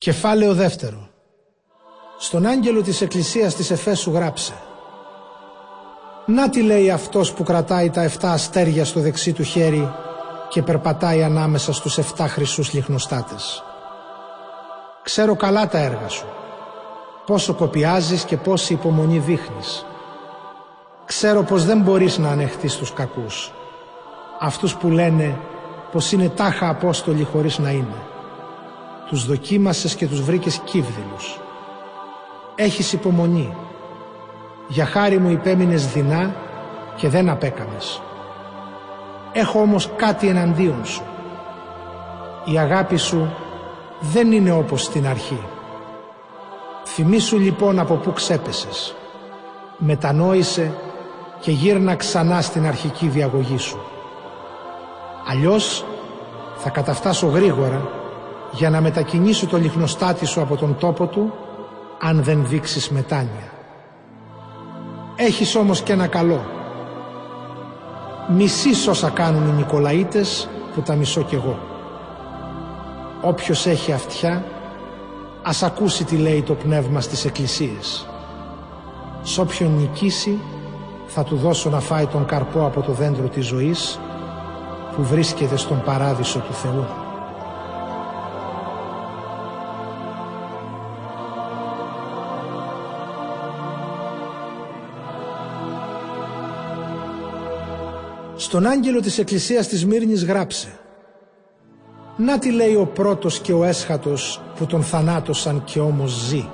Κεφάλαιο δεύτερο. Στον άγγελο της εκκλησίας της Εφέσου γράψε «Να τι λέει αυτός που κρατάει τα 7 αστέρια στο δεξί του χέρι και περπατάει ανάμεσα στους 7 χρυσούς λιχνοστάτες. Ξέρω καλά τα έργα σου, πόσο κοπιάζεις και πόση υπομονή δείχνεις. Ξέρω πως δεν μπορείς να ανεχτείς τους κακούς, αυτούς που λένε πως είναι τάχα απόστολοι χωρίς να είναι τους δοκίμασες και τους βρήκες κύβδηλους. Έχεις υπομονή. Για χάρη μου υπέμεινες δεινά και δεν απέκαμες. Έχω όμως κάτι εναντίον σου. Η αγάπη σου δεν είναι όπως στην αρχή. Θυμήσου λοιπόν από πού ξέπεσες. Μετανόησε και γύρνα ξανά στην αρχική διαγωγή σου. Αλλιώς θα καταφτάσω γρήγορα για να μετακινήσω το λιχνοστάτη σου από τον τόπο του αν δεν δείξεις μετάνοια. Έχεις όμως και ένα καλό. Μισείς όσα κάνουν οι Νικολαίτες που τα μισώ κι εγώ. Όποιος έχει αυτιά ας ακούσει τι λέει το πνεύμα στις εκκλησίες. Σ' όποιον νικήσει θα του δώσω να φάει τον καρπό από το δέντρο της ζωής που βρίσκεται στον παράδεισο του Θεού. Στον άγγελο της εκκλησίας της Μύρνης γράψε «Να τι λέει ο πρώτος και ο έσχατος που τον θανάτωσαν και όμως ζει.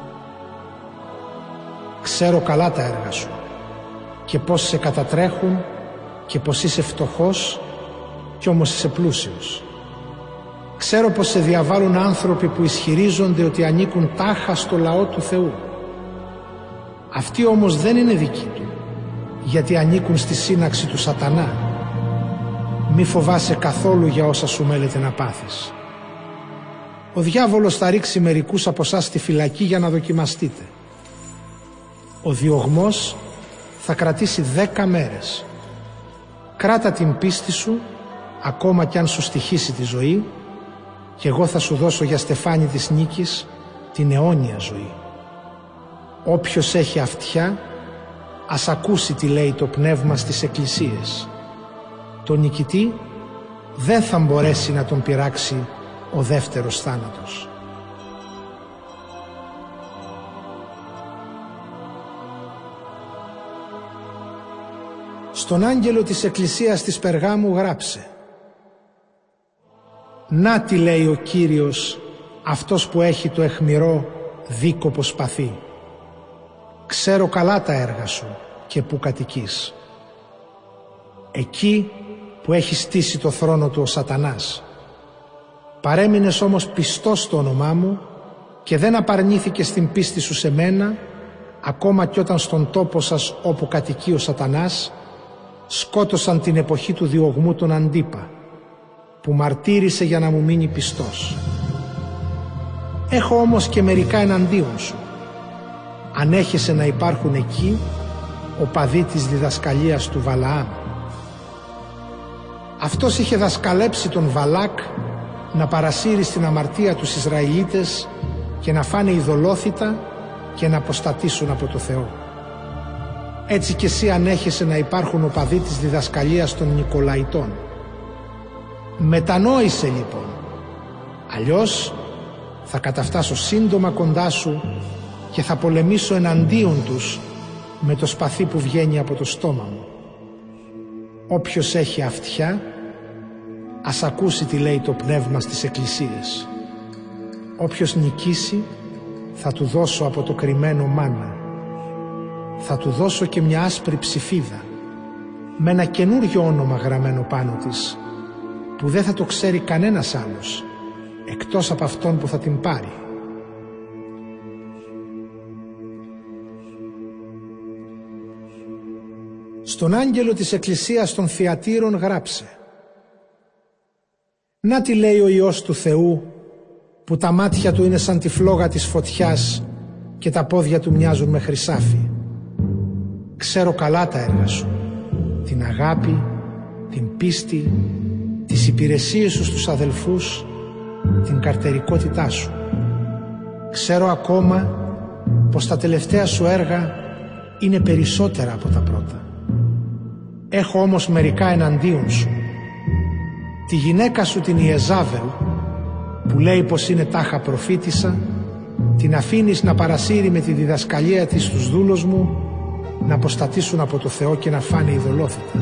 Ξέρω καλά τα έργα σου και πώς σε κατατρέχουν και πως είσαι φτωχός και όμως είσαι πλούσιος. Ξέρω πως σε διαβάλλουν άνθρωποι που ισχυρίζονται ότι ανήκουν τάχα στο λαό του Θεού. Αυτοί όμως δεν είναι δικοί του, γιατί ανήκουν στη σύναξη του σατανά μη φοβάσαι καθόλου για όσα σου μέλετε να πάθεις. Ο διάβολος θα ρίξει μερικούς από εσάς στη φυλακή για να δοκιμαστείτε. Ο διωγμός θα κρατήσει δέκα μέρες. Κράτα την πίστη σου, ακόμα κι αν σου στοιχήσει τη ζωή, και εγώ θα σου δώσω για στεφάνι της νίκης την αιώνια ζωή. Όποιος έχει αυτιά, ας ακούσει τι λέει το πνεύμα στις εκκλησίες τον νικητή δεν θα μπορέσει να τον πειράξει ο δεύτερος θάνατος. Στον άγγελο της εκκλησίας της Περγάμου γράψε «Να τι λέει ο Κύριος αυτός που έχει το εχμηρό δίκοπο σπαθί. Ξέρω καλά τα έργα σου και που κατοικείς. Εκεί που έχει στήσει το θρόνο του ο σατανάς. Παρέμεινες όμως πιστός στο όνομά μου και δεν απαρνήθηκε στην πίστη σου σε μένα ακόμα κι όταν στον τόπο σας όπου κατοικεί ο σατανάς σκότωσαν την εποχή του διωγμού τον Αντίπα που μαρτύρησε για να μου μείνει πιστός. Έχω όμως και μερικά εναντίον σου. Αν έχεσαι να υπάρχουν εκεί παδί της διδασκαλίας του Βαλαάμ αυτός είχε δασκαλέψει τον Βαλάκ να παρασύρει στην αμαρτία τους Ισραηλίτες και να φάνε ειδωλόθητα και να αποστατήσουν από το Θεό. Έτσι και εσύ ανέχεσαι να υπάρχουν οπαδοί της διδασκαλίας των Νικολαϊτών. Μετανόησε λοιπόν. Αλλιώς θα καταφτάσω σύντομα κοντά σου και θα πολεμήσω εναντίον τους με το σπαθί που βγαίνει από το στόμα μου. Όποιος έχει αυτιά ας ακούσει τι λέει το πνεύμα στις εκκλησίες. Όποιος νικήσει θα του δώσω από το κρυμμένο μάνα. Θα του δώσω και μια άσπρη ψηφίδα με ένα καινούριο όνομα γραμμένο πάνω της που δεν θα το ξέρει κανένας άλλος εκτός από αυτόν που θα την πάρει. Στον άγγελο της Εκκλησίας των Θιατήρων γράψε «Να τι λέει ο Υιός του Θεού που τα μάτια του είναι σαν τη φλόγα της φωτιάς και τα πόδια του μοιάζουν με χρυσάφι. Ξέρω καλά τα έργα σου, την αγάπη, την πίστη, τις υπηρεσίες σου στους αδελφούς, την καρτερικότητά σου. Ξέρω ακόμα πως τα τελευταία σου έργα είναι περισσότερα από τα πρώτα. Έχω όμως μερικά εναντίον σου. Τη γυναίκα σου την Ιεζάβελ που λέει πως είναι τάχα προφήτησα την αφήνεις να παρασύρει με τη διδασκαλία της τους δούλους μου να αποστατήσουν από το Θεό και να φάνε ειδωλόθητα.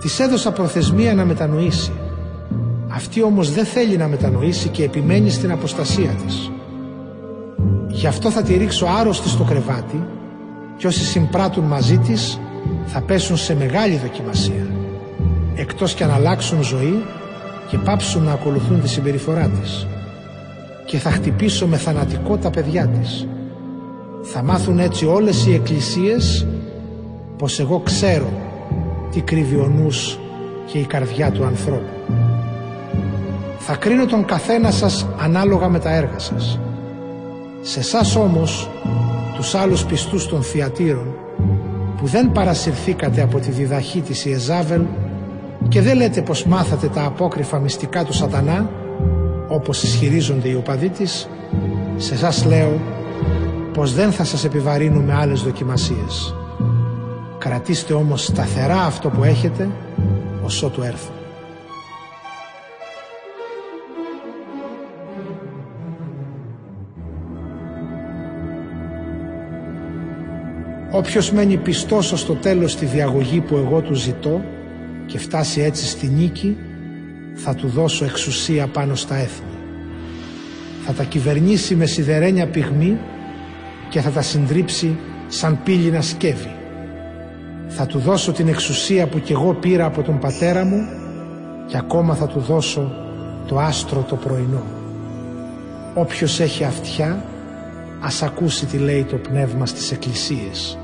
Της έδωσα προθεσμία να μετανοήσει. Αυτή όμως δεν θέλει να μετανοήσει και επιμένει στην αποστασία της. Γι' αυτό θα τη ρίξω άρρωστη στο κρεβάτι και όσοι συμπράττουν μαζί της θα πέσουν σε μεγάλη δοκιμασία εκτός και αν αλλάξουν ζωή και πάψουν να ακολουθούν τη συμπεριφορά της και θα χτυπήσω με θανατικό τα παιδιά της. Θα μάθουν έτσι όλες οι εκκλησίες πως εγώ ξέρω τι κρύβει ο νους και η καρδιά του ανθρώπου. Θα κρίνω τον καθένα σας ανάλογα με τα έργα σας. Σε εσάς όμως, τους άλλους πιστούς των θειατήρων, που δεν παρασυρθήκατε από τη διδαχή της Ιεζάβελ και δεν λέτε πως μάθατε τα απόκριφα μυστικά του σατανά, όπως ισχυρίζονται οι οπαδοί της, σε εσά λέω πως δεν θα σας επιβαρύνω με άλλες δοκιμασίες. Κρατήστε όμως σταθερά αυτό που έχετε, ως ότου έρθω. Όποιος μένει πιστός ως το τέλος στη διαγωγή που εγώ του ζητώ και φτάσει έτσι στη νίκη, θα του δώσω εξουσία πάνω στα έθνη. Θα τα κυβερνήσει με σιδερένια πυγμή και θα τα συντρίψει σαν πύληνα σκεύη. Θα του δώσω την εξουσία που κι εγώ πήρα από τον πατέρα μου και ακόμα θα του δώσω το άστρο το πρωινό. Όποιος έχει αυτιά ας ακούσει τι λέει το πνεύμα στις εκκλησίες.